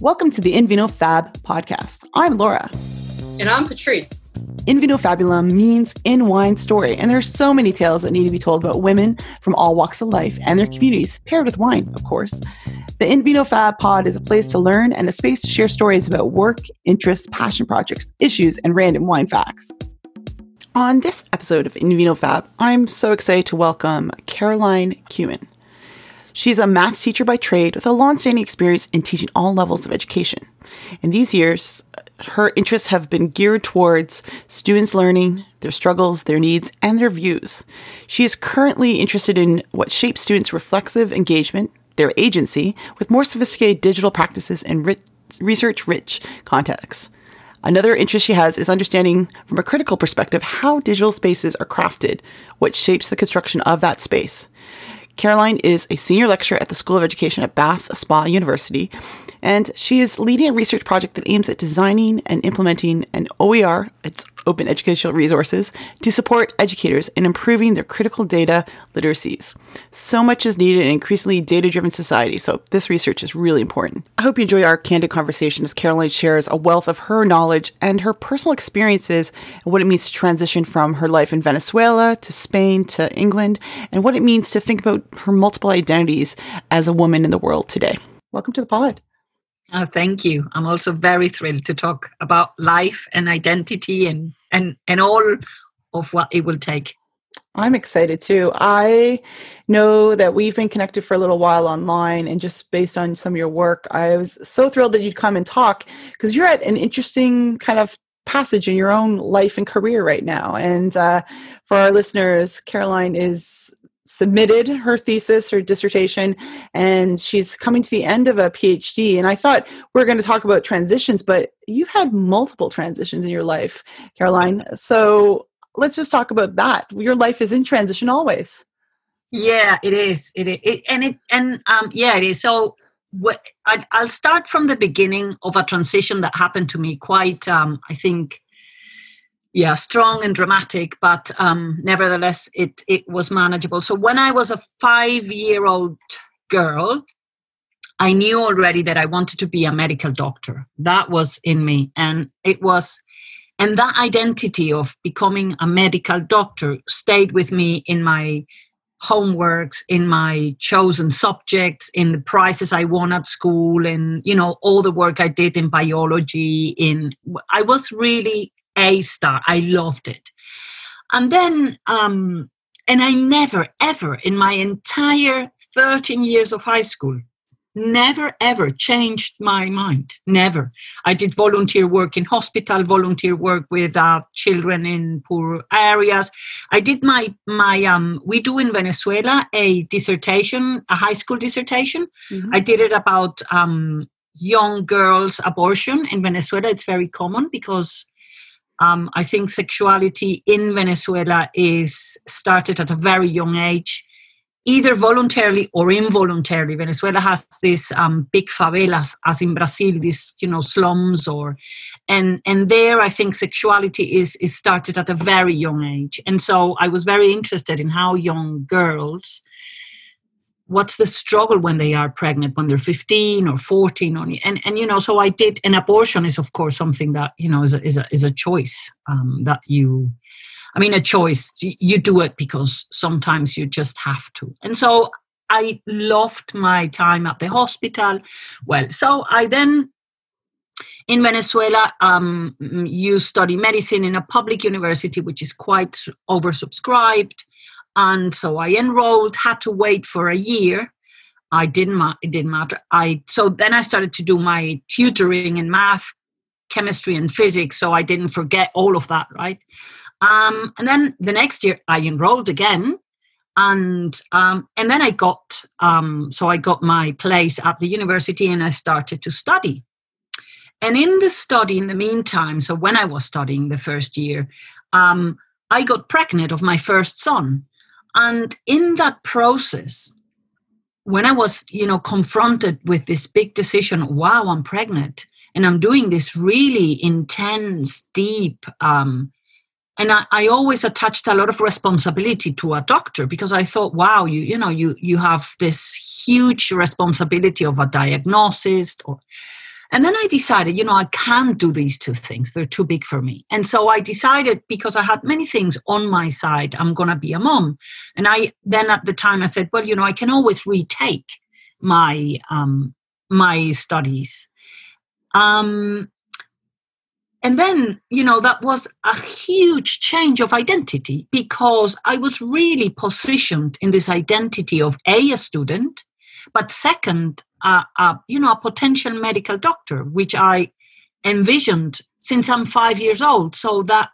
Welcome to the Invino Fab podcast. I'm Laura. And I'm Patrice. Invino Fabulum means in wine story, and there are so many tales that need to be told about women from all walks of life and their communities, paired with wine, of course. The Invino Fab pod is a place to learn and a space to share stories about work, interests, passion projects, issues, and random wine facts. On this episode of Invino Fab, I'm so excited to welcome Caroline Kuhn. She's a maths teacher by trade with a long-standing experience in teaching all levels of education. In these years, her interests have been geared towards students learning, their struggles, their needs, and their views. She is currently interested in what shapes students' reflexive engagement, their agency, with more sophisticated digital practices and ri- research rich contexts. Another interest she has is understanding from a critical perspective how digital spaces are crafted, what shapes the construction of that space. Caroline is a senior lecturer at the School of Education at Bath Spa University, and she is leading a research project that aims at designing and implementing an OER, its open educational resources, to support educators in improving their critical data literacies. So much is needed in an increasingly data driven society, so this research is really important. I hope you enjoy our candid conversation as Caroline shares a wealth of her knowledge and her personal experiences and what it means to transition from her life in Venezuela to Spain to England, and what it means to think about her multiple identities as a woman in the world today. Welcome to the pod. Oh, thank you. I'm also very thrilled to talk about life and identity and and and all of what it will take. I'm excited too. I know that we've been connected for a little while online, and just based on some of your work, I was so thrilled that you'd come and talk because you're at an interesting kind of passage in your own life and career right now. And uh, for our listeners, Caroline is submitted her thesis or dissertation and she's coming to the end of a phd and i thought we are going to talk about transitions but you've had multiple transitions in your life caroline. So let's just talk about that. Your life is in transition always. Yeah it is. It, is. it and it and um yeah it is. So what I, i'll start from the beginning of a transition that happened to me quite um i think yeah strong and dramatic but um, nevertheless it it was manageable. So when i was a five year old girl i knew already that i wanted to be a medical doctor. That was in me and it was and that identity of becoming a medical doctor stayed with me in my homeworks in my chosen subjects in the prizes i won at school and you know all the work i did in biology in i was really a star. I loved it. And then, um, and I never, ever in my entire 13 years of high school, never ever changed my mind never i did volunteer work in hospital volunteer work with uh, children in poor areas i did my my um we do in venezuela a dissertation a high school dissertation mm-hmm. i did it about um young girls abortion in venezuela it's very common because um, I think sexuality in Venezuela is started at a very young age, either voluntarily or involuntarily. Venezuela has these um, big favelas, as in Brazil, these you know slums, or and and there I think sexuality is is started at a very young age, and so I was very interested in how young girls what's the struggle when they are pregnant when they're 15 or 14 or, and and you know so i did an abortion is of course something that you know is a is a, is a choice um, that you i mean a choice you do it because sometimes you just have to and so i loved my time at the hospital well so i then in Venezuela, um, you study medicine in a public university, which is quite oversubscribed. And so I enrolled, had to wait for a year. I didn't, it didn't matter. I, so then I started to do my tutoring in math, chemistry, and physics. So I didn't forget all of that, right? Um, and then the next year I enrolled again. And um, and then I got um, so I got my place at the university and I started to study. And in the study, in the meantime, so when I was studying the first year, um, I got pregnant of my first son. And in that process, when I was, you know, confronted with this big decision, wow, I'm pregnant, and I'm doing this really intense, deep, um, and I, I, always attached a lot of responsibility to a doctor because I thought, wow, you, you know, you you have this huge responsibility of a diagnosis, or, And then I decided, you know, I can't do these two things. They're too big for me. And so I decided because I had many things on my side, I'm going to be a mom. And I then at the time I said, well, you know, I can always retake my um my studies. Um and then, you know, that was a huge change of identity because I was really positioned in this identity of A, a student, but second, uh, uh, you know, a potential medical doctor, which I envisioned since I'm five years old. So that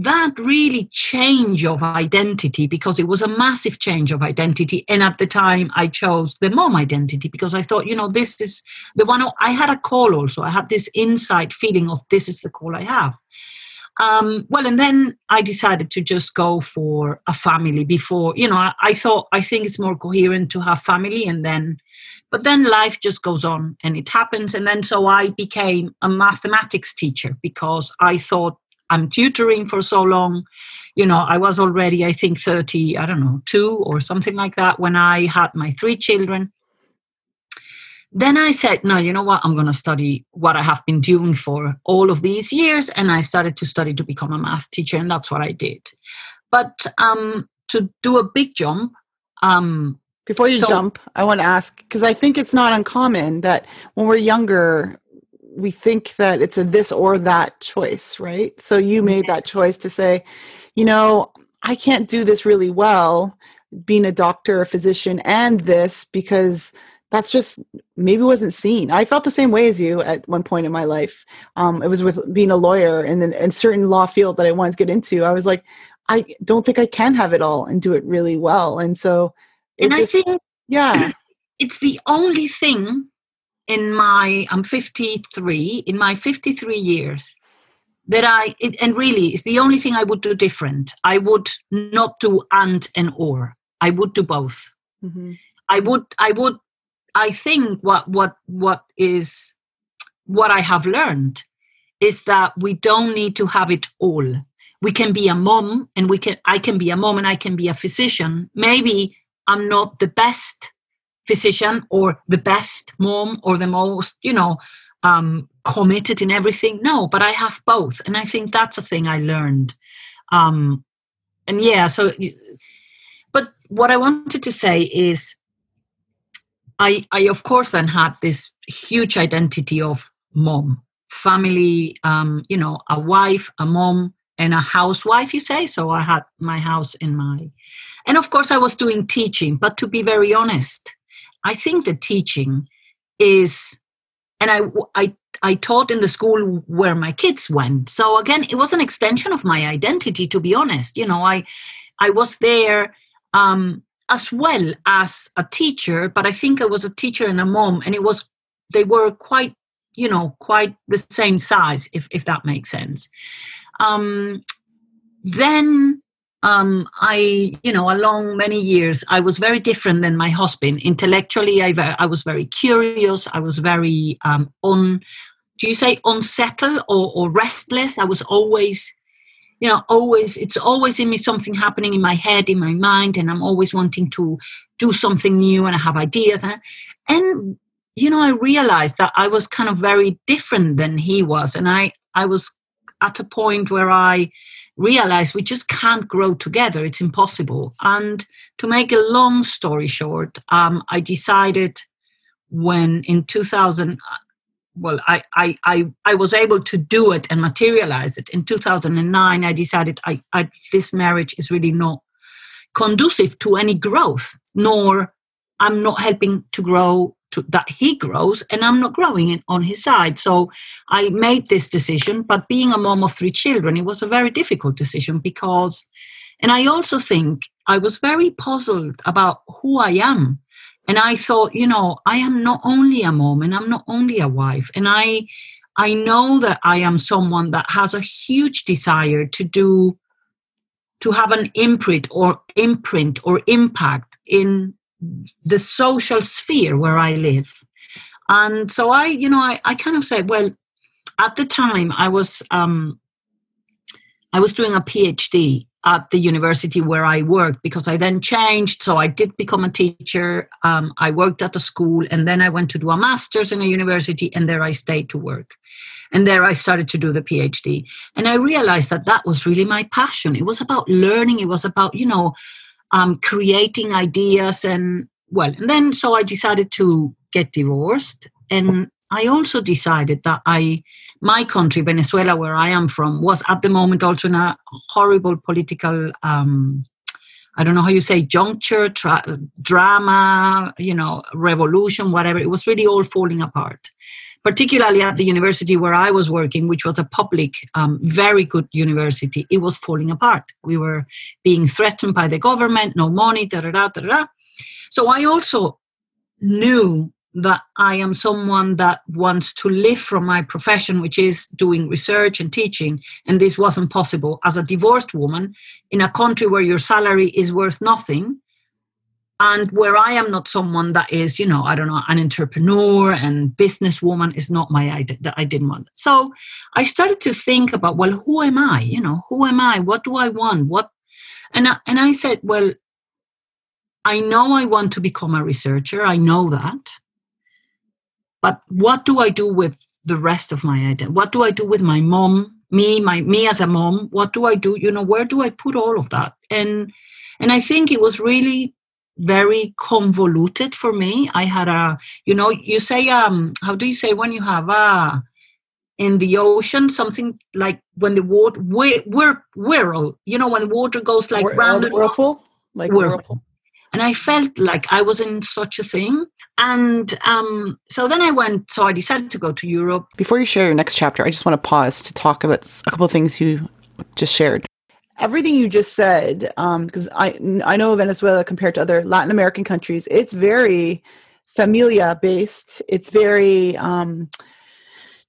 that really change of identity because it was a massive change of identity. And at the time i chose the mom identity because i thought you know this is the one i had a call also. I had this inside feeling of this is the call i have. Um, well and then i decided to just go for a family before you know I, I thought i think it's more coherent to have family and then but then life just goes on and it happens and then so i became a mathematics teacher because i thought I'm tutoring for so long. You know, I was already, I think, 30, I don't know, two or something like that when I had my three children. Then I said, no, you know what? I'm going to study what I have been doing for all of these years. And I started to study to become a math teacher. And that's what I did. But um, to do a big jump, um, before you so, jump, I want to ask because I think it's not uncommon that when we're younger, we think that it's a this or that choice, right? So you made that choice to say, you know, I can't do this really well, being a doctor, a physician, and this because that's just maybe wasn't seen. I felt the same way as you at one point in my life. Um, it was with being a lawyer and then a certain law field that I wanted to get into. I was like, I don't think I can have it all and do it really well. And so, and just, I think, yeah, it's the only thing in my i'm 53 in my 53 years that i it, and really it's the only thing i would do different. I would not do and and or. I would do both. Mm-hmm. i would i would i think what what what is what i have learned is that we don't need to have it all. We can be a mom and we can i can be a mom and i can be a physician. Maybe i'm not the best physician or the best mom or the most, you know, um, committed in everything. No, but I have both. And I think that's a thing I learned. Um, and yeah, so, but what I wanted to say is I, I of course then had this huge identity of mom, family, um, you know, a wife, a mom, and a housewife, you say. So I had my house in my, and of course I was doing teaching. But to be very honest, I think the teaching is, and I, I, I taught in the school where my kids went. So again, it was an extension of my identity, to be honest. You know, I, I was there um, as well as a teacher, but I think I was a teacher and a mom, and it was, they were quite, you know, quite the same size, if, if that makes sense. Um, then um, I, you know, along many years, I was very different than my husband. Intellectually, I, I was very curious. I was very um, on, do you say unsettled or, or restless? I was always, you know, always, it's always in me something happening in my head, in my mind, and I'm always wanting to do something new and I have ideas. And, and you know, I realized that I was kind of very different than he was. And I, I was at a point where I, realized we just can't grow together. It's impossible. And to make a long story short, um, I decided when in 2000, well, I, I, I, I was able to do it and materialize it. In 2009, I decided I, I, this marriage is really not conducive to any growth, nor I'm not helping to grow to, that he grows and I'm not growing it on his side. So I made this decision. But being a mom of three children, it was a very difficult decision because, and I also think I was very puzzled about who I am. And I thought, you know, I am not only a mom and I'm not only a wife. And I, I know that I am someone that has a huge desire to do, to have an imprint or imprint or impact in the social sphere where I live. And so I, you know, I, I kind of said, well, at the time I was um, I was doing a PhD at the university where I worked because I then changed. So I did become a teacher. Um, I worked at a school and then I went to do a master's in a university and there I stayed to work. And there I started to do the PhD. And I realized that that was really my passion. It was about learning, it was about, you know, um, creating ideas. And well, and then so I decided to get divorced. And I also decided that I, my country, Venezuela, where I am from, was at the moment also in a horrible political, um, I don't know how you say, juncture, tra- drama, you know, revolution, whatever. It was really all falling apart. Particularly at the university where I was working, which was a public, um, very good university, it was falling apart. We were being threatened by the government, no money, da da da da da. So I also knew that I am someone that wants to live from my profession, which is doing research and teaching. And this wasn't possible as a divorced woman in a country where your salary is worth nothing. And where I am not someone that is, you know, I don't know, an entrepreneur and businesswoman is not my idea that I didn't want. So I started to think about, well, who am I? You know, who am I? What do I want? What? And I, and I said, well, I know I want to become a researcher. I know that but what do i do with the rest of my identity what do i do with my mom me my me as a mom what do i do you know where do i put all of that and and i think it was really very convoluted for me i had a you know you say um how do you say when you have a in the ocean something like when the water we, whir, whirl you know when the water goes like Whir- round uh, whirlpool like Whirlpool. whirlpool and I felt like I was in such a thing. And um, so then I went, so I decided to go to Europe. Before you share your next chapter, I just want to pause to talk about a couple of things you just shared. Everything you just said, because I I know Venezuela compared to other Latin American countries, it's very familia based. It's very um,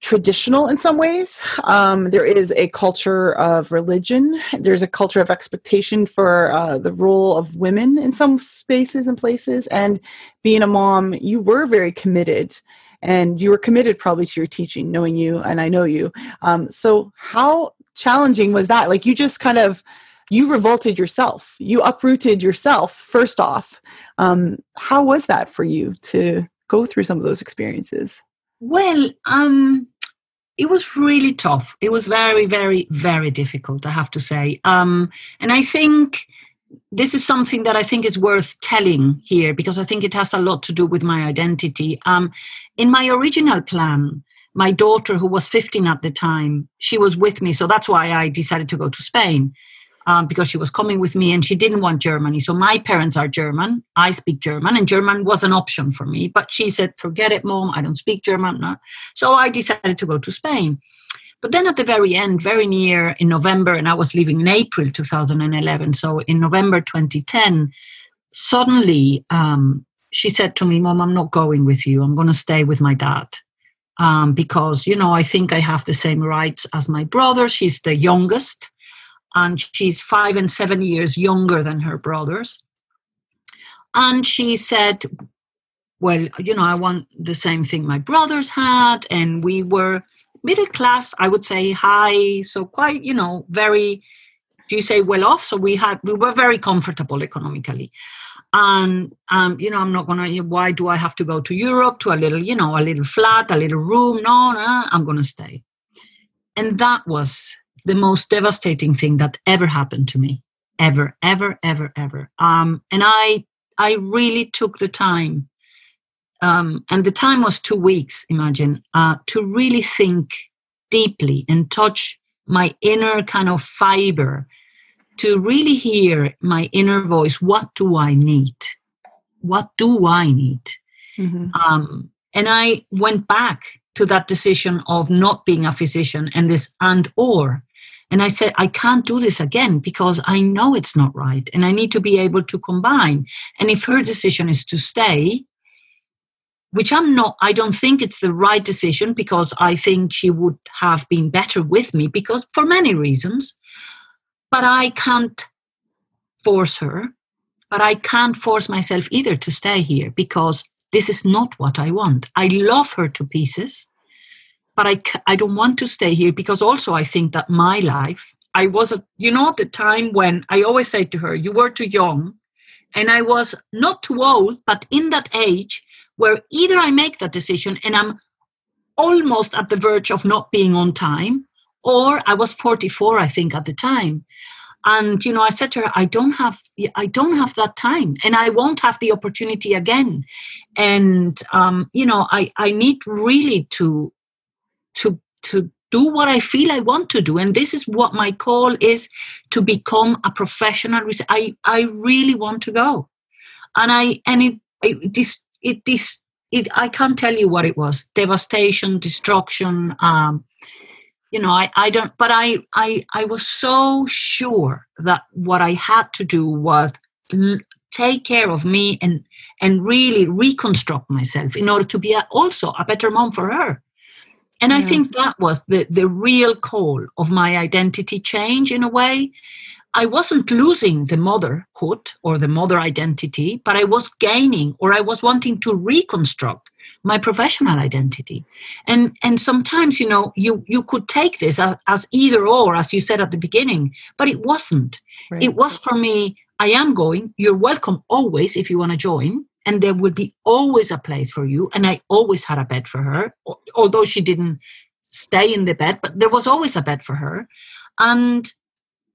traditional in some ways. Um, there is a culture of religion. There's a culture of expectation for uh, the role of women in some spaces and places. And being a mom, you were very committed and you were committed probably to your teaching knowing you and i know you um, so how challenging was that like you just kind of you revolted yourself you uprooted yourself first off um, how was that for you to go through some of those experiences Well, um, it was really tough. It was very, very, very difficult, I have to say. Um, and I think this is something that I think is worth telling here because I think it has a lot to do with my identity. Um, in my original plan, my daughter, who was 15 at the time, she was with me. So that's why I decided to go to Spain um, because she was coming with me and she didn't want Germany. So my parents are German. I speak German, and German was an option for me. But she said, "Forget it, mom. I don't speak German." No. So I decided to go to Spain. But then at the very end, very near in November, and I was leaving in April 2011. So in November 2010, suddenly um, she said to me, Mom, I'm not going with you. I'm going to stay with my dad. Um, because, you know, I think I have the same rights as my brother. She's the youngest, and she's five and seven years younger than her brothers. And she said, Well, you know, I want the same thing my brothers had. And we were middle class, I would say high, so quite, you know, very, do you say well off? So we had, we were very comfortable economically. And, um, you know, I'm not to, why do I have to go to Europe to a little, you know, a little flat, a little room? No, no, I'm to stay. And that was the most devastating thing that ever happened to me. Ever, ever, ever, ever. Um, and I, I really took the time um, and the time was two weeks, imagine, uh, to really think deeply and touch my inner kind of fiber, to really hear my inner voice. What do I need? What do I need? Mhm. Um, and I went back to that decision of not being a physician and this and or. And I said, I can't do this again because I know it's not right. And I need to be able to combine. And if her decision is to stay, which I'm not, I don't think it's the right decision because I think she would have been better with me because for many reasons. But I can't force her, but I can't force myself either to stay here because this is not what I want. I love her to pieces, but I, I don't want to stay here because also I think that my life I was, a, you know, the time when I always say to her, you were too young. And I was not too old, but in that age where either I make that decision and I'm almost at the verge of not being on time, or I was 44, I think, at the time. And you know, I said to her, I don't have I don't have that time and I won't have the opportunity again. And um, you know, I, I need really to to to do what I feel I want to do. And this is what my call is to become a professional. I, I really want to go. And I, and it, it, this, it, this, it, I can't tell you what it was devastation, destruction. Um, you know, I, I don't, but I, I, I was so sure that what I had to do was take care of me and, and really reconstruct myself in order to be a, also a better mom for her and yeah. I think that was the, the real call of my identity change in a way. I wasn't losing the motherhood or the mother identity, but I was gaining or I was wanting to reconstruct my professional identity. And and sometimes, you know, you you could take this as, as either or, as you said at the beginning, but it wasn't. Right. It was for me, I am going, you're welcome always if you want to join and there would be always a place for you. And I always had a bed for her, although she didn't stay in the bed, but there was always a bed for her. And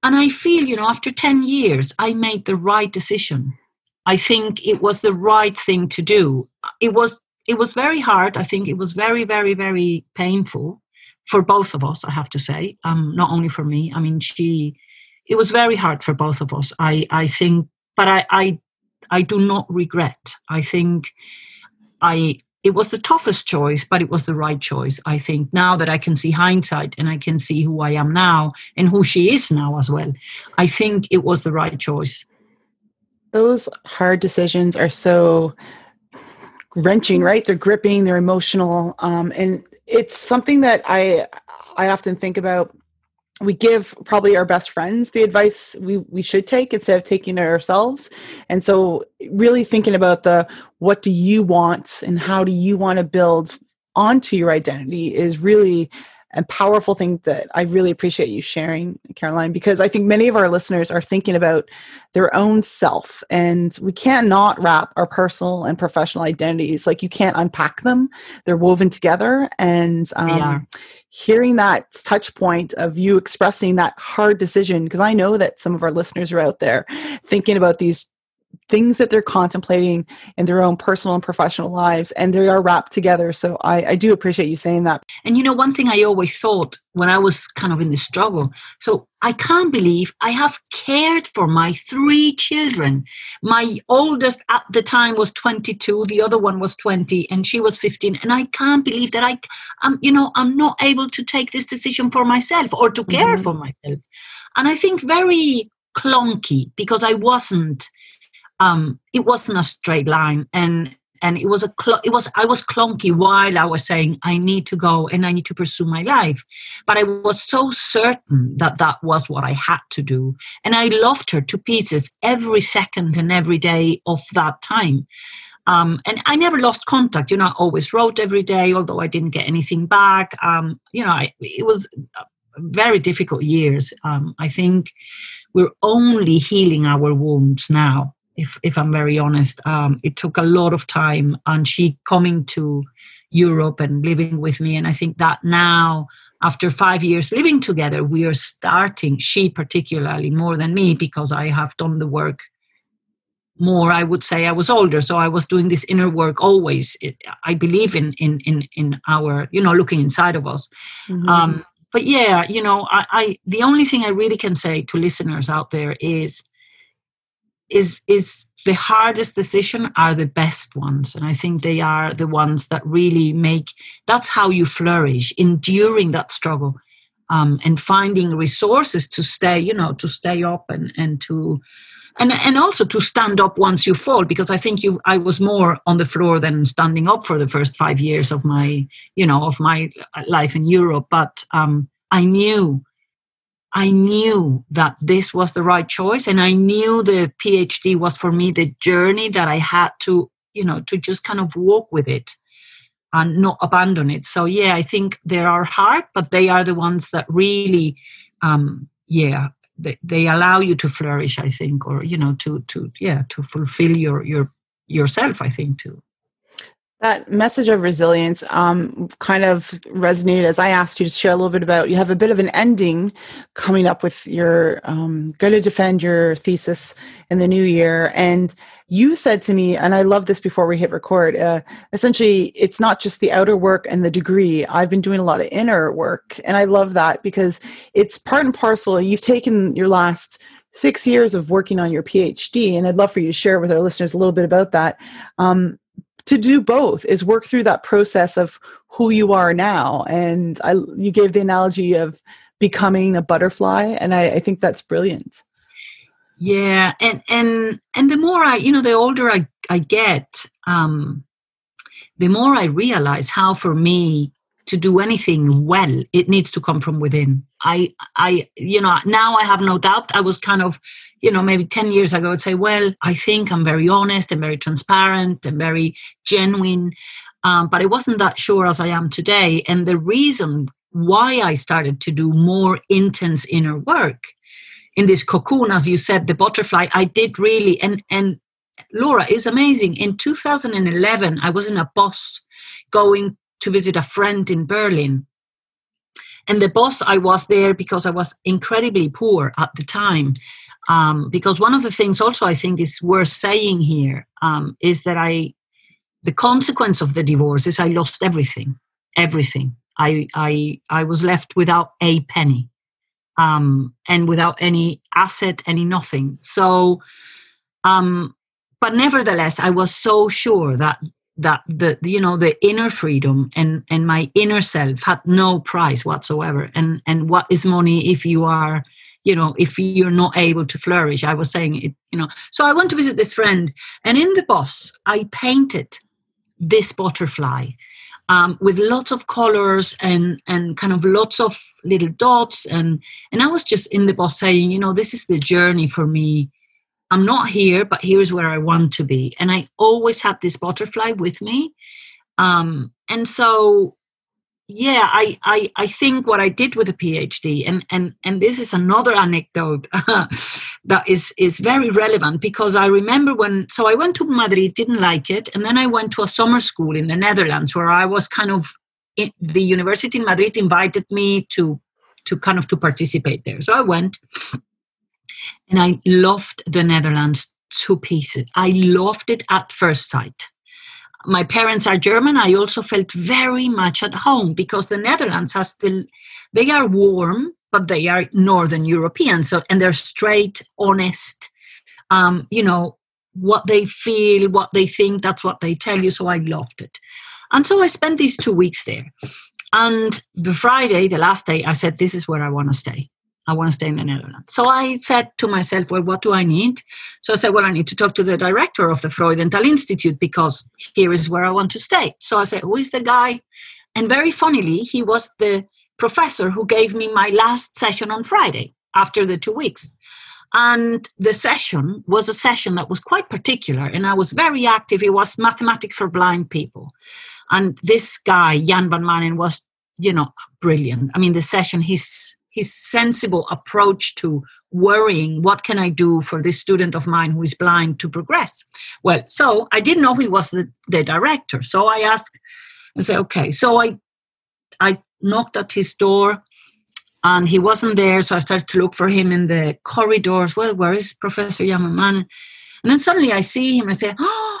and I feel, you know, after 10 years, I made the right decision. I think it was the right thing to do. It was it was very hard. I think it was very, very, very painful for both of us, I have to say. Um, not only for me. I mean, she it was very hard for both of us. I, I think but I, I I do not regret. I think I it was the toughest choice, but it was the right choice. I think now that I can see hindsight and I can see who I am now and who she is now as well, I think it was the right choice. Those hard decisions are so wrenching, right? They're gripping, they're emotional, um, and it's something that I I often think about we give probably our best friends the advice we, we should take instead of taking it ourselves. And so really thinking about the what do you want and how do you want to build onto your identity is really and powerful thing that I really appreciate you sharing, Caroline, because I think many of our listeners are thinking about their own self, and we cannot wrap our personal and professional identities like you can't unpack them; they're woven together. And um, hearing that touch point of you expressing that hard decision, because I know that some of our listeners are out there thinking about these things that they're contemplating in their own personal and professional lives and they are wrapped together. So I, I, do appreciate you saying that. And you know one thing i always thought when i was kind of in the struggle so i can't believe i have cared for my three children. My oldest at the time was 22 the other one was 20 and she was 15 and i can't believe that i i'm you know i'm not able to take this decision for myself or to care mm-hmm. for myself. And i think very clunky because i wasn't um, it wasn't a straight line. And and it was a cl- it was i was clunky while i was saying i need to go and i need to pursue my life. But i was so certain that that was what i had to do. And i loved her to pieces every second and every day of that time. Um, and i never lost contact. You know i always wrote every day although i didn't get anything back. Um, you know I, it was very difficult years. Um, i think we're only healing our wounds now if if I'm very honest. Um, it took a lot of time, and she coming to Europe and living with me, and I think that now. After five years living together, we are starting, she particularly more than me, because I have done the work more i would say i was older so i was doing this inner work always it, i believe in in in in our you know looking inside of us mm-hmm. um but yeah you know I, I the only thing i really can say to listeners out there is is is the hardest decision are the best ones. And i think they are the ones that really make that's how you flourish enduring that struggle um, and finding resources to stay you know to stay up and and to and and also to stand up once you fall because i think you i was more on the floor than standing up for the first five years of my you know of my life in europe. But um, i knew I knew that this was the right choice and I knew the PhD was for me the journey that I had to, you know, to just kind of walk with it and not abandon it. So yeah, I think they are hard, but they are the ones that really um, yeah they, they allow you to flourish i think or you know to to yeah to fulfill your your yourself i think too that message of resilience um, kind of resonated as I asked you to share a little bit about. You have a bit of an ending coming up with your um, going to defend your thesis in the new year, and you said to me, and I love this before we hit record. Uh, essentially, it's not just the outer work and the degree. I've been doing a lot of inner work, and I love that because it's part and parcel. You've taken your last six years of working on your PhD, and I'd love for you to share with our listeners a little bit about that. Um, to do both is work through that process of who you are now. And i you gave the analogy of becoming a butterfly and i, I think that's brilliant. Yeah and and and the more i you know the older i i get um the more i realize how for me to do anything well it needs to come from within. I i you know now i have no doubt i was kind of you know maybe 10 years ago i would say well i think i'm very honest and very transparent and very genuine um, but i wasn't that sure as i am today and the reason why i started to do more intense inner work in this cocoon as you said the butterfly i did really and and laura is amazing in 2011 i was in a bus going to visit a friend in Berlin. And the boss, I was there because I was incredibly poor at the time. Um, because one of the things also I think is worth saying here um, is that I, the consequence of the divorce is I lost everything, everything. I I I was left without a penny, um, and without any asset, any nothing. So, um, but nevertheless, I was so sure that that the you know the inner freedom and and my inner self had no price whatsoever and and what is money if you are you know if you're not able to flourish i was saying it you know so i went to visit this friend and in the bus i painted this butterfly um, with lots of colors and and kind of lots of little dots and and i was just in the bus saying you know this is the journey for me I'm not here, but here's where I want to be. And I always had this butterfly with me. Um, and so, yeah, I, I, I think what I did with a PhD, and, and, and this is another anecdote that is, is very relevant because I remember when, so I went to Madrid, didn't like it, and then I went to a summer school in the Netherlands where I was kind of, in, the university in Madrid invited me to, to kind of to participate there. So I went and I loved the Netherlands to pieces. I loved it at first sight. My parents are German. I also felt very much at home because the Netherlands has still, they are warm, but they are Northern European. So, and they're straight, honest. Um, you know, what they feel, what they think, that's what they tell you. So I loved it. And so I spent these two weeks there. And the Friday, the last day, I said, This is where I want to stay. I want to stay in the Netherlands. So I said to myself, well, what do I need? So I said, well, I need to talk to the director of the Freudenthal Institute because here is where I want to stay. So I said, who is the guy? And very funnily, he was the professor who gave me my last session on Friday after the two weeks. And the session was a session that was quite particular, and I was very active. It was mathematics for blind people. And this guy, Jan van Maanen, was, you know, brilliant. I mean, the session, he's his sensible approach to worrying what can i do for this student of mine who is blind to progress? Well so i didn't know he was the, the director. So i asked i said okay. So i i knocked at his door and he wasn't there. So i started to look for him in the corridors. Well where is professor yamaman and then suddenly i see him. I say oh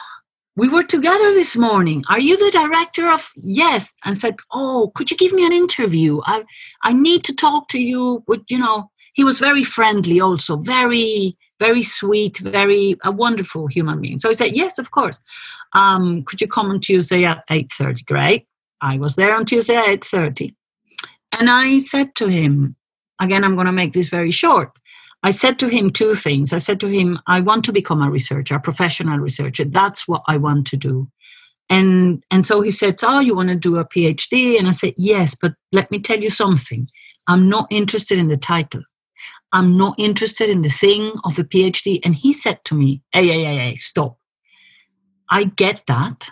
we were together this morning. Are you the director of? Yes. And said, Oh, could you give me an interview? I, I need to talk to you. But, you know, he was very friendly also, very, very sweet, very, a wonderful human being. So he said, Yes, of course. Um, could you come on Tuesday at 8.30? Great. I was there on Tuesday at 8.30. And I said to him, again, I'm going to make this very short. I said to him two things. I said to him, I want to become a researcher, a professional researcher. That's what I want to do. And and so he said, Oh, you want to do a PhD? And I said, Yes, but let me tell you something. I'm not interested in the title. I'm not interested in the thing of the PhD. And he said to me, Hey, hey, hey, hey, stop. I get that.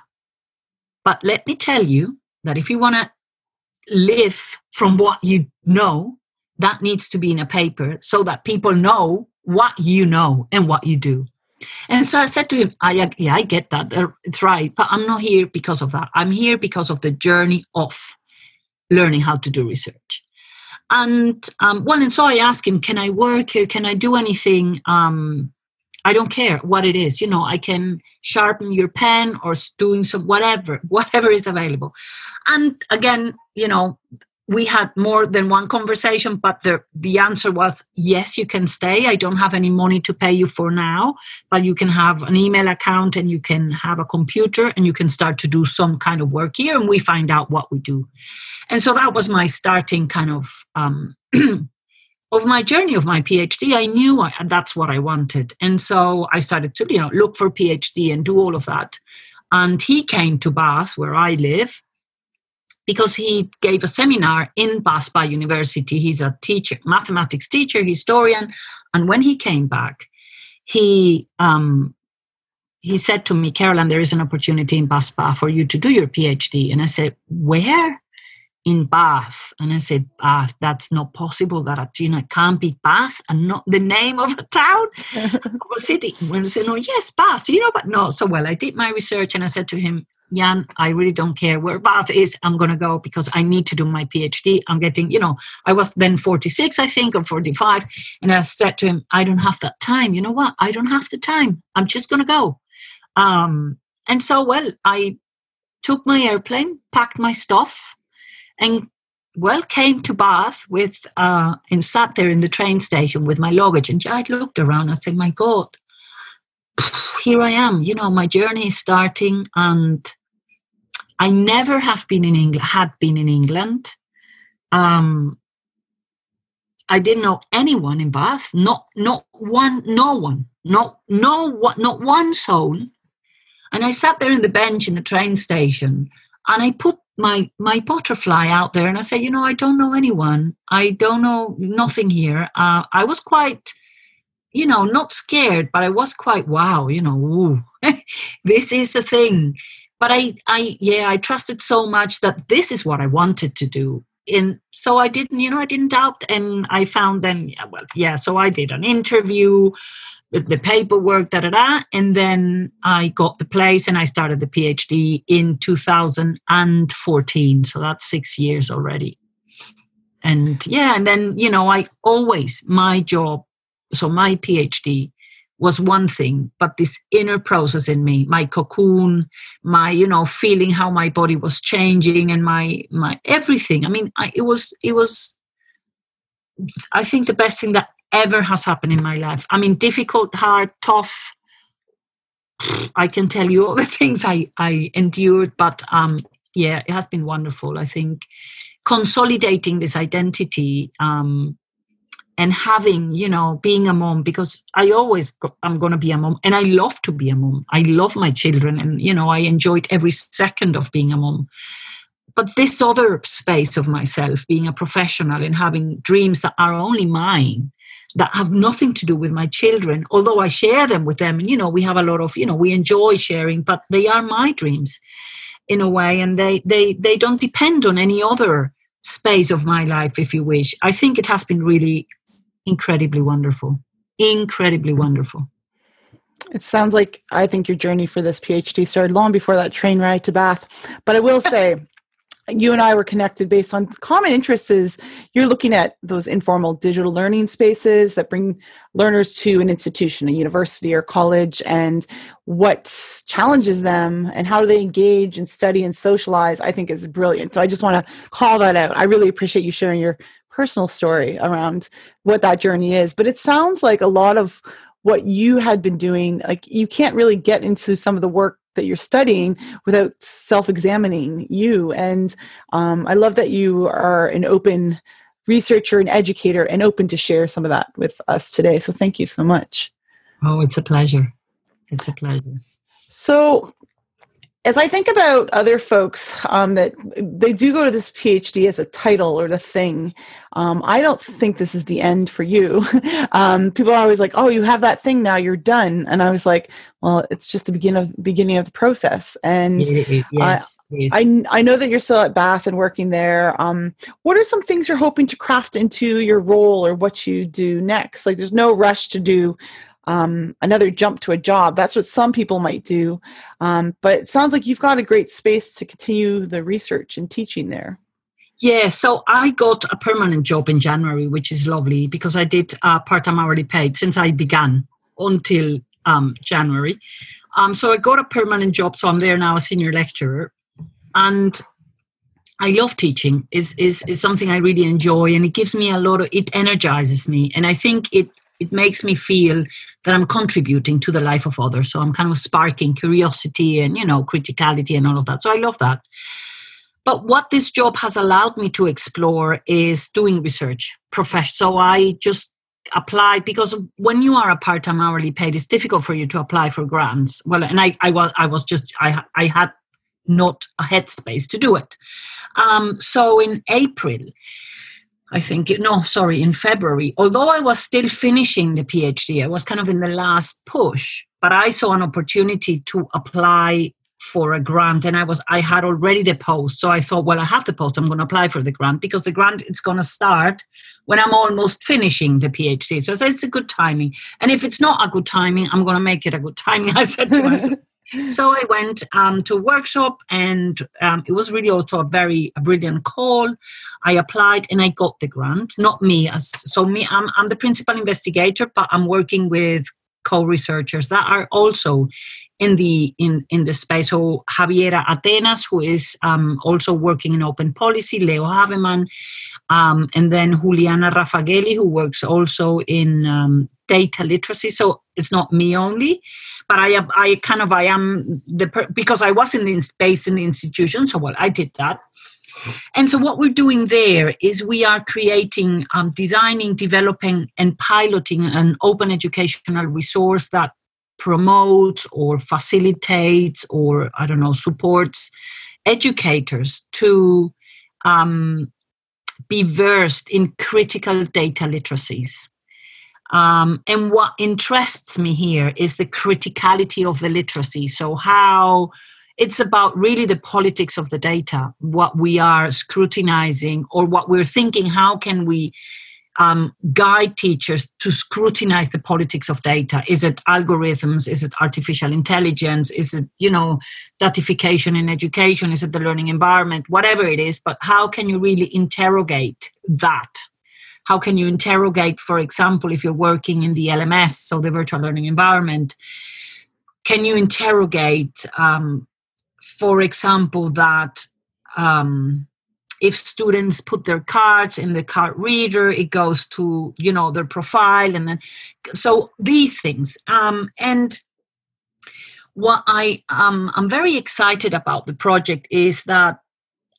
But let me tell you that if you want to live from what you know, that needs to be in a paper so that people know what you know and what you do. And so I said to him, I, yeah, I get that. It's right. But I'm not here because of that. I'm here because of the journey of learning how to do research. And um, well, and so I asked him, can I work here? Can I do anything? Um, I don't care what it is. You know, I can sharpen your pen or doing some whatever, whatever is available. And again, you know, we had more than one conversation, but the, the answer was yes, you can stay. I don't have any money to pay you for now, but you can have an email account and you can have a computer and you can start to do some kind of work here. And we find out what we do. And so that was my starting kind of. Um, of my journey of my PhD, I knew I, that's what I wanted, and so I started to you know look for PhD and do all of that. And he came to Bath, where I live, because he gave a seminar in Bath Spa University. He's a teacher, mathematics teacher, historian. And when he came back, he um, he said to me, Caroline, there is an opportunity in Bath Spa for you to do your PhD. And I said, Where? In Bath. And I said, Bath, that's not possible. That you know, it can't be Bath and not the name of a town of a city. And I said, No, yes, Bath. Do you know but no? So well, I did my research and I said to him, Jan, I really don't care where Bath is. I'm going to go because I need to do my PhD. I'm getting, you know, I was then 46, I think, or 45. And I said to him, I don't have that time. You know what? I don't have the time. I'm just going to go. Um, and so, well, I took my airplane, packed my stuff, and well, came to Bath with, uh, and sat there in the train station with my luggage. And I looked around. I said, my God, here I am. You know, my journey is starting, and I never have been in England, had been in England. Um, I didn't know anyone in Bath, not not one, no one, not no one, not one soul. And I sat there in the bench in the train station, and I put my my butterfly out there, and I said, you know, I don't know anyone, I don't know nothing here. Uh, I was quite, you know, not scared, but I was quite wow, you know, this is a thing but I, I, yeah, I trusted so much that this is what I wanted to do. And so I didn't, you know, I didn't doubt. And I found then, yeah, well, yeah, so I did an interview, the paperwork, da da da. And then I got the place and I started the PhD in 2014. So that's six years already. And yeah, and then, you know, I always, my job, so my PhD was one thing but this inner process in me my cocoon my you know feeling how my body was changing and my my everything. I mean I, it was it was i think the best thing that ever has happened in my life. I mean difficult hard tough. I can tell you all the things i i endured but um yeah it has been wonderful i think. Consolidating this identity um and having you know being a mom because i always go, i'm going to be a mom and i love to be a mom. I love my children and you know i enjoyed every second of being a mom. But this other space of myself being a professional and having dreams that are only mine that have nothing to do with my children although i share them with them and you know we have a lot of you know we enjoy sharing but they are my dreams in a way and they they they don't depend on any other space of my life if you wish. I think it has been really incredibly wonderful. Incredibly hmm. wonderful. It sounds like I think your journey for this PhD started long before that train ride to Bath. But I will say, you and I were connected based on common interests. Is you're looking at those informal digital learning spaces that bring learners to an institution, a university or college, and what challenges them and how do they engage and study and socialize. I think is brilliant. So I just want to call that out. I really appreciate you sharing your personal story around what that journey is. But it sounds like a lot of what you had been doing, like you can't really get into some of the work that you're studying without self-examining you. And um, I love that you are an open researcher and educator and open to share some of that with us today. So thank you so much. Oh, it's a pleasure. It's a pleasure. So as I think about other folks um, that they do go to this PhD as a title or the thing, um, I don't think this is the end for you. um, people are always like, "Oh, you have that thing now; you're done." And I was like, "Well, it's just the beginning of beginning of the process." And yes, I, yes. I, I know that you're still at Bath and working there. Um, what are some things you're hoping to craft into your role or what you do next? Like, there's no rush to do um, another jump to a job. That's what some people might do. Um, but it sounds like you've got a great space to continue the research and teaching there. Yeah, so I got a permanent job in January, which is lovely because I did uh, part time hourly paid since I began until um, January. Um, so I got a permanent job, so I'm there now, a senior lecturer. And I love teaching. is is is something I really enjoy, and it gives me a lot of. It energizes me, and I think it it makes me feel that I'm contributing to the life of others. So I'm kind of sparking curiosity and, you know, criticality and all of that. So I love that. But what this job has allowed me to explore is doing research profession. So I just applied because when you are a part-time hourly paid, it's difficult for you to apply for grants. Well, and I, I was, I was just, I, I had not a headspace to do it. Um, so in April, I think, no, sorry, in February. Although I was still finishing the PhD, I was kind of in the last push, but I saw an opportunity to apply for a grant and I was I had already the post. So I thought well I have the post I'm going to apply for the grant because the grant it's going to start when I'm almost finishing the PhD so I said it's a good timing. And if it's not a good timing I'm going to make it a good timing I said to myself so I went um, to a workshop, and um, it was really also a very a brilliant call. I applied and I got the grant. Not me, as so me. I'm I'm the principal investigator, but I'm working with co-researchers that are also in the in in the space. So Javiera Atenas, who is um, also working in open policy, Leo Havemann, um, and then Juliana Raffaghelli, who works also in um, data literacy. So it's not me only, but I am I kind of I am the because I was in the space in the institution. So well, I did that. And so, what we're doing there is we are creating, um, designing, developing, and piloting an open educational resource that promotes or facilitates or, I don't know, supports educators to um, be versed in critical data literacies. Um, and what interests me here is the criticality of the literacy. So, how it's about really the politics of the data, what we are scrutinizing or what we're thinking. How can we um, guide teachers to scrutinize the politics of data? Is it algorithms? Is it artificial intelligence? Is it, you know, datification in education? Is it the learning environment? Whatever it is, but how can you really interrogate that? How can you interrogate, for example, if you're working in the LMS, so the virtual learning environment? Can you interrogate um, for example, that um, if students put their cards in the card reader, it goes to you know their profile, and then so these things. Um, and what I um, I'm very excited about the project is that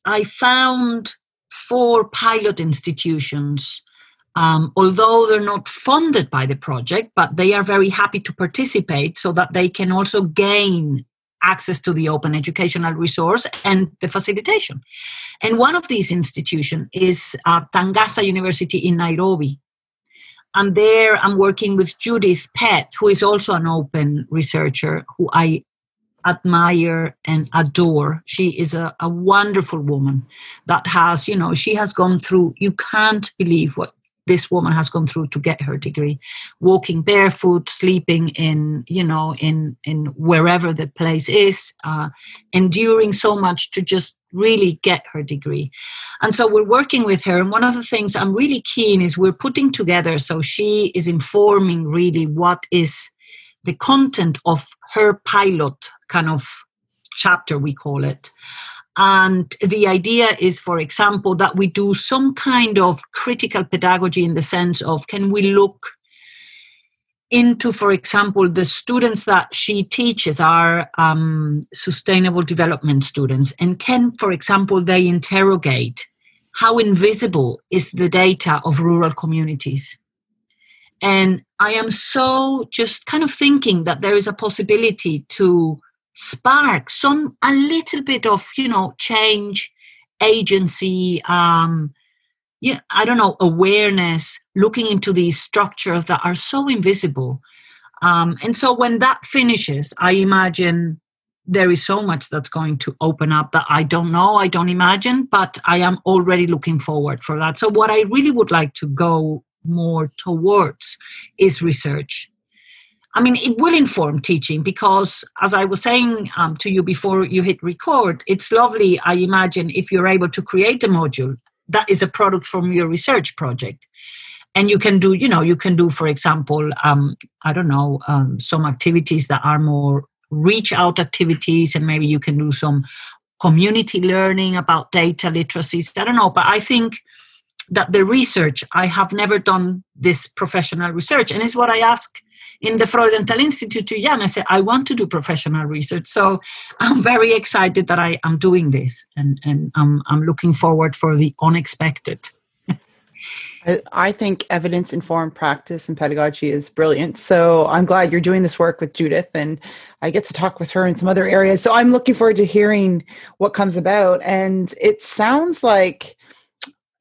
I found four pilot institutions. Um, although they're not funded by the project, but they are very happy to participate so that they can also gain access to the open educational resource and the facilitation. And one of these institutions is uh, Tangaza University in Nairobi. And there I'm working with Judith Pete, who is also an open researcher who I admire and adore. She is a, a wonderful woman that has, you know, she has gone through, you can't believe what this woman has gone through to get her degree. Walking barefoot sleeping in you know in in wherever the place is uh, enduring so much to just really get her degree. And so we're working with her and one of the things i'm really keen is we're putting together so she is informing really what is the content of her pilot kind of chapter we call it and the idea is, for example, that we do some kind of critical pedagogy in the sense of can we look into, for example, the students that she teaches are um, sustainable development students, and can, for example, they interrogate how invisible is the data of rural communities? And I am so just kind of thinking that there is a possibility to spark some a little bit of you know change agency um yeah i don't know awareness looking into these structures that are so invisible um and so when that finishes i imagine there is so much that's going to open up that I don't know, I don't imagine, but I am already looking forward for that. So, what I really would like to go more towards is research. I mean, it will inform teaching because, as I was saying um, to you before you hit record, it's lovely, I imagine, if you're able to create a module that is a product from your research project. And you can do, you know, you can do, for example, um, I don't know, um, some activities that are more reach out activities and maybe you can do some community learning about data literacies i don't know but i think that the research i have never done this professional research and it's what i ask in the freudenthal institute to jan i said i want to do professional research so i'm very excited that i am doing this and, and I'm, I'm looking forward for the unexpected I think evidence informed practice and pedagogy is brilliant. So I'm glad you're doing this work with Judith, and I get to talk with her in some other areas. So I'm looking forward to hearing what comes about. And it sounds like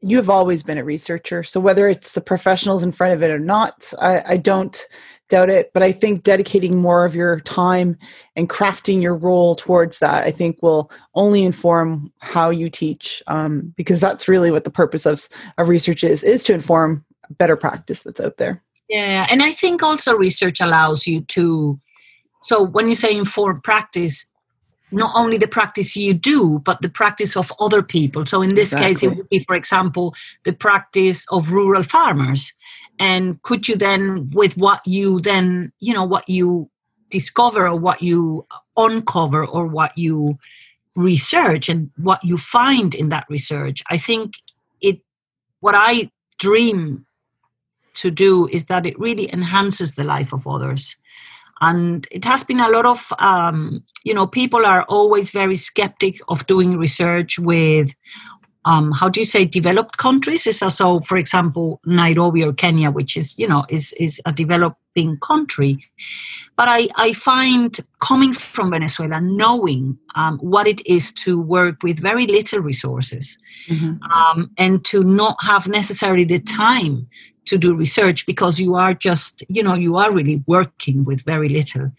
you have always been a researcher. So whether it's the professionals in front of it or not, I, I don't doubt it. But I think dedicating more of your time and crafting your role towards that, I think will only inform how you teach, um, because that's really what the purpose of, of research is, is to inform better practice that's out there. Yeah, and I think also research allows you to. So when you say inform practice, not only the practice you do, but the practice of other people. So in this exactly. case, it would be, for example, the practice of rural farmers. And could you then, with what you then, you know, what you discover or what you uncover or what you research and what you find in that research, I think it, what I dream to do is that it really enhances the life of others. And it has been a lot of um, you know people are always very skeptic of doing research with um, how do you say developed countries? Is also for example nairobi or kenya which is you know is is a developing country. But i i find coming from venezuela knowing um, what it is to work with very little resources mm-hmm. um, and to not have necessarily the time to do research because you are just you know you are really working with very little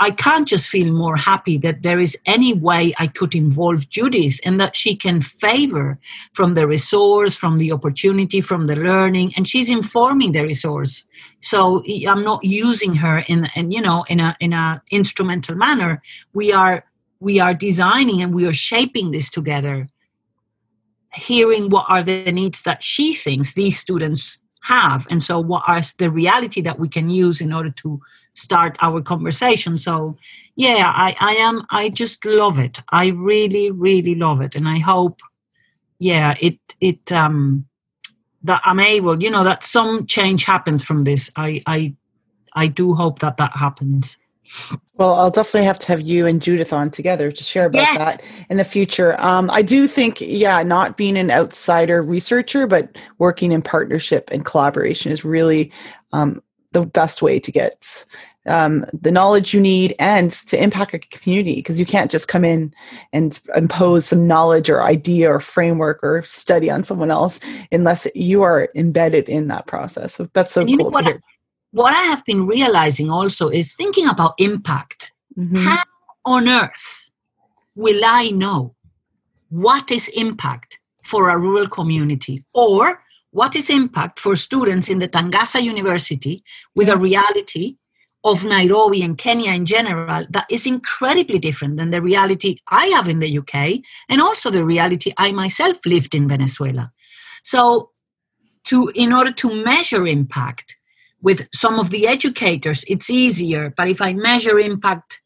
i can't just feel more happy that there is any way i could involve judith and that she can favor from the resource from the opportunity from the learning and she's informing the resource. So i'm not using her in and you know in a in a instrumental manner. We are we are designing and we are shaping this together. Hearing what are the needs that she thinks these students have. And so what are the reality that we can use in order to start our conversation. So yeah i i am i just love it. I really really love it. And i hope yeah it it um that i'm able you know that some change happens from this. I i i do hope that that happens well, I'll definitely have to have you and Judith on together to share about yes. that in the future. Um, I do think, yeah, not being an outsider researcher, but working in partnership and collaboration is really um, the best way to get um, the knowledge you need and to impact a community because you can't just come in and impose some knowledge or idea or framework or study on someone else unless you are embedded in that process. So that's so cool to hear what I have been realizing also is thinking about impact. Mm-hmm. How on earth will I know what is impact for a rural community or what is impact for students in the Tangaza University with a reality of Nairobi and Kenya in general that is incredibly different than the reality I have in the UK and also the reality I myself lived in Venezuela. So to in order to measure impact with some of the educators it's easier. But if i measure impact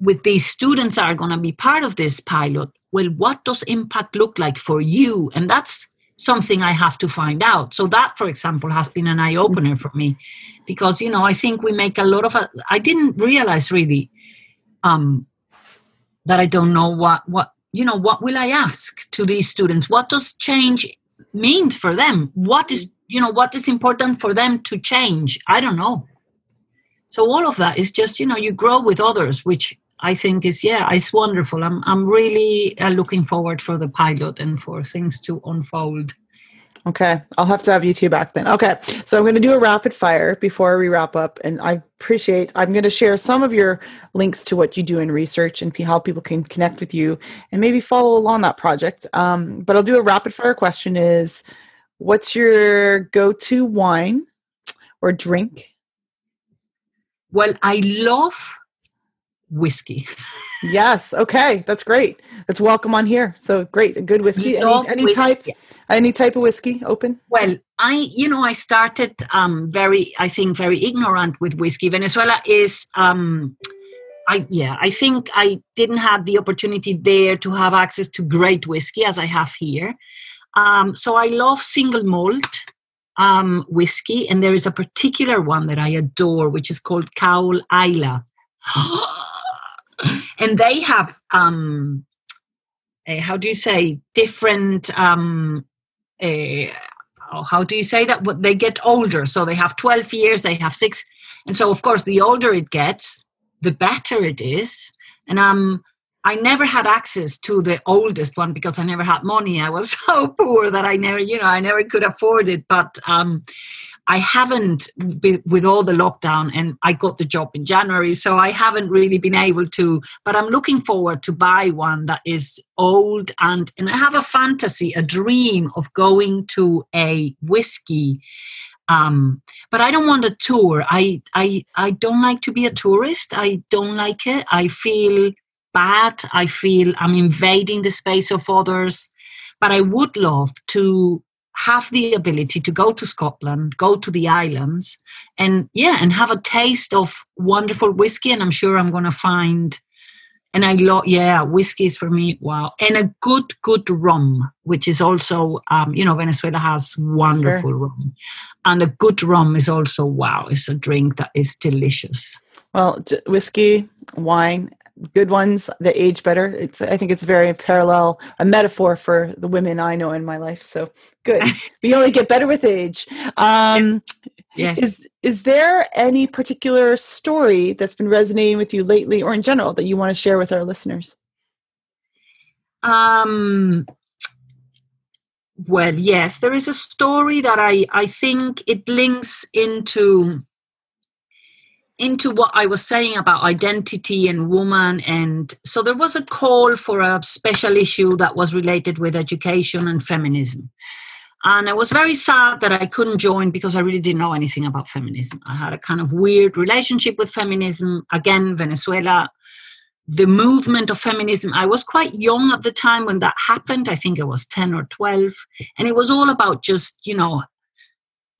with these students are going to be part of this pilot well what does impact look like for you? And that's something i have to find out. So that for example has been an eye opener for me because you know i think we make a lot of i didn't realize really um that i don't know what what you know what will i ask to these students? What does change mean for them? What is you know what is important for them to change i don't know so all of that is just you know you grow with others which I think is yeah, it's wonderful. I'm I'm really uh, looking forward for the pilot and for things to unfold. Okay, I'll have to have you two back then. Okay, so I'm going to do a rapid fire before we wrap up, and I appreciate. I'm going to share some of your links to what you do in research and how people can connect with you and maybe follow along that project. Um, but I'll do a rapid fire question: Is what's your go-to wine or drink? Well, I love whiskey. yes. Okay. That's great. That's welcome on here. So great. A good whiskey. Any, any whiskey. type, any type of whiskey open? Well, I, you know, I started um, very, I think, very ignorant with whiskey. Venezuela is, um, I, yeah, I think I didn't have the opportunity there to have access to great whiskey as I have here. Um, so I love single malt um, whiskey, and there is a particular one that I adore, which is called Caol Ila. and they have um, uh, how do you say different um, uh, how do you say that? But they get older. So they have 12 years they have six. And so of course the older it gets the better it is. And um I never had access to the oldest one because I never had money. I was so poor that I never, you know, I never could afford it. But um, I haven't, with all the lockdown, and I got the job in January, so I haven't really been able to. But I'm looking forward to buy one that is old and and I have a fantasy, a dream of going to a whiskey. Um, but I don't want a tour. I I I don't like to be a tourist. I don't like it. I feel bad. I feel I'm invading the space of others. But I would love to have the ability to go to Scotland, go to the islands, and yeah, and have a taste of wonderful whiskey. And I'm sure I'm going to find. And I love, yeah, whiskey is for me, wow. And a good, good rum, which is also, um, you know, Venezuela has wonderful sure. rum. And a good rum is also, wow, it's a drink that is delicious. Well, whiskey, wine, good ones that age better. It's I think it's very parallel, a metaphor for the women I know in my life. So good. we only get better with age. Um, yes. Is is there any particular story that's been resonating with you lately, or in general, that you want to share with our listeners? Um. Well, yes, there is a story that I I think it links into into what I was saying about identity and woman. And so there was a call for a special issue that was related with education and feminism. And I was very sad that I couldn't join because I really didn't know anything about feminism. I had a kind of weird relationship with feminism. Again, Venezuela, the movement of feminism. I was quite young at the time when that happened. I think I was 10 or 12. And it was all about just, you know,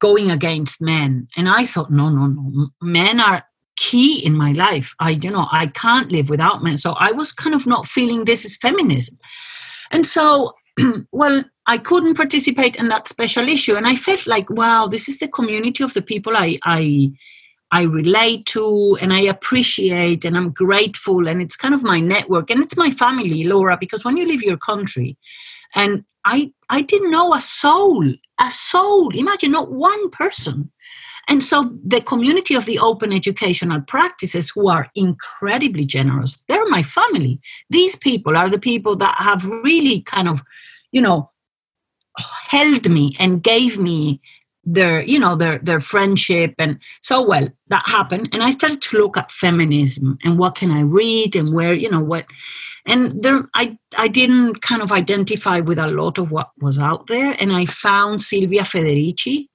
going against men. And I thought, no, no, no. Men are key in my life. I, you know, I can't live without men. So I was kind of not feeling this is feminism. And so, well, I couldn't participate in that special issue. And I felt like, wow, this is the community of the people I, I, I relate to and I appreciate and I'm grateful. And it's kind of my network and it's my family, Laura, because when you leave your country, and I, I didn't know a soul, a soul, imagine not one person and so the community of the open educational practices who are incredibly generous, they're my family. These people are the people that have really kind of, you know, held me and gave me their you know their their friendship and so well that happened and i started to look at feminism and what can i read and where you know what and there i i didn't kind of identify with a lot of what was out there and i found silvia federici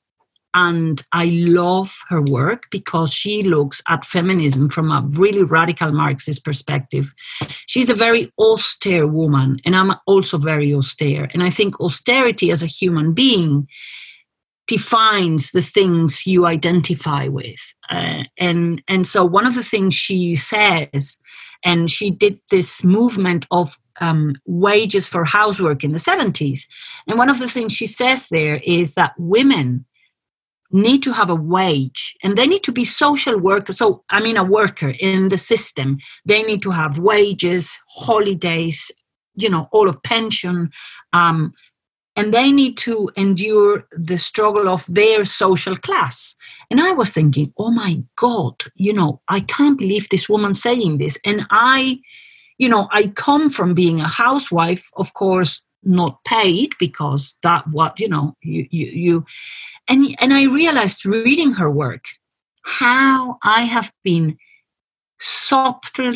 and I love her work because she looks at feminism from a really radical Marxist perspective. She's a very austere woman, and I'm also very austere. And I think austerity as a human being defines the things you identify with. Uh, and, and so, one of the things she says, and she did this movement of um, wages for housework in the 70s. And one of the things she says there is that women need to have a wage and they need to be social workers so i mean a worker in the system they need to have wages holidays you know all of pension um, and they need to endure the struggle of their social class. And I was thinking, oh my God, you know, I can't believe this woman saying this. And I, you know, I come from being a housewife, of course, not paid because that what, you know, you, you, you and, and I realized reading her work how I have been subtle,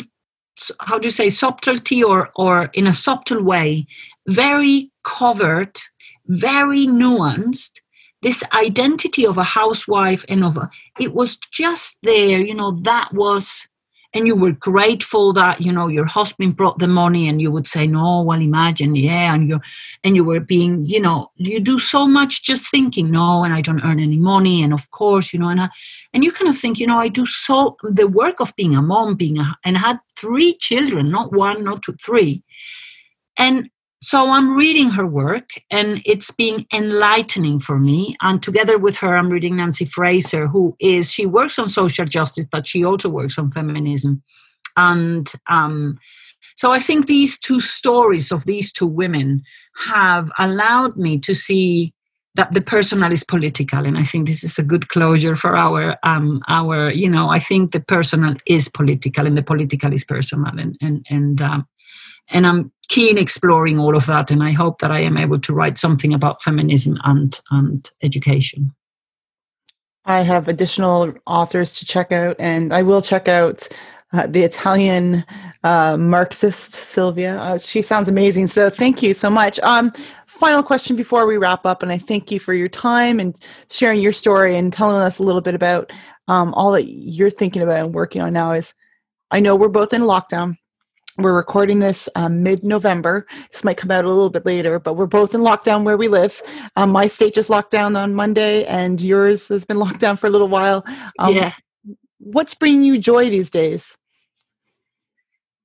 how do you say, subtlety or, or in a subtle way, very covered, very nuanced. This identity of a housewife and of a, it was just there, you know, that was and you were grateful that you know your husband brought the money and you would say no well imagine yeah and you and you were being you know you do so much just thinking no and i don't earn any money and of course you know and I, and you kind of think you know i do so the work of being a mom being a and I had three children not one not two three. And so I'm reading her work and it's being enlightening for me. And together with her, I'm reading Nancy Fraser, who is, she works on social justice, but she also works on feminism. And um, so I think these two stories of these two women have allowed me to see that the personal is political and i think this is a good closure for our um our you know i think the personal is political and the political is personal and and and um, and I'm keen exploring all of that. And I hope that I am able to write something about feminism and and education. I have additional authors to check out, and I will check out uh, the Italian uh, Marxist Silvia. Uh, she sounds amazing. So thank you so much. Um, final question before we wrap up, and I thank you for your time and sharing your story and telling us a little bit about um, all that you're thinking about and working on now. Is I know we're both in lockdown we're recording this um, mid-November. This might come out a little bit later, but we're both in lockdown where we live. Um, my state just locked down on Monday, and yours has been locked down for a little while. Um, yeah. What's bringing you joy these days?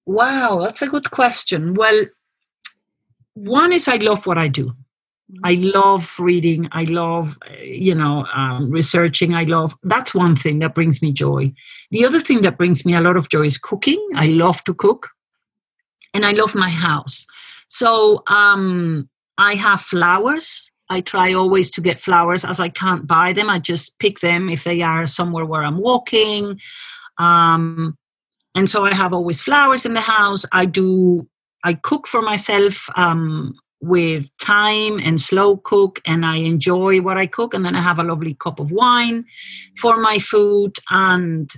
Wow, that's a good question. Well, one is I love what I do. I mm-hmm. love reading. I love, you know, um, researching. I love, that's one thing that brings me joy. The other thing that brings me a lot of joy is cooking. I love to cook and I love my house. So um, I have flowers. I try always to get flowers as I can't buy them. I just pick them if they are somewhere where I'm walking. Um, and so I have always flowers in the house. I do, I cook for myself um, with time and slow cook, and I enjoy what I cook. And then I have a lovely cup of wine for my food. And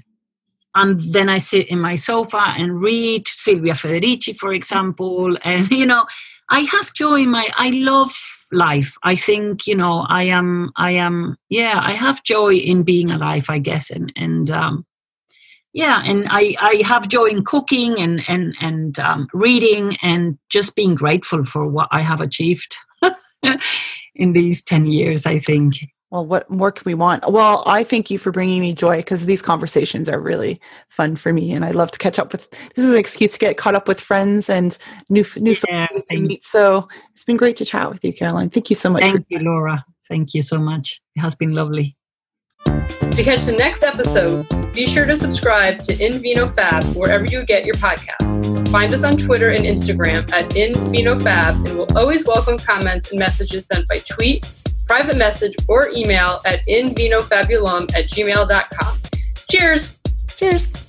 and then I sit in my sofa and read Silvia Federici, for example. And you know, I have joy in my. I love life. I think you know, I am. I am. Yeah, I have joy in being alive. I guess, and and um, yeah, and I I have joy in cooking and and and um, reading and just being grateful for what I have achieved in these ten years. I think well, what more can we want? Well, I thank you for bringing me joy because these conversations are really fun for me, and I love to catch up with. This is an excuse to get caught up with friends and new new yeah, folks to meet. So it's been great to chat with you, Caroline. Thank you so much. Thank you, Laura. Thank you so much. It has been lovely. To catch the next episode, be sure to subscribe to In Vino Fab wherever you get your podcasts. Find us on Twitter and Instagram at In Vino Fab, and we'll always welcome comments and messages sent by tweet private message, or email at invinofabulum at gmail.com. Cheers! Cheers!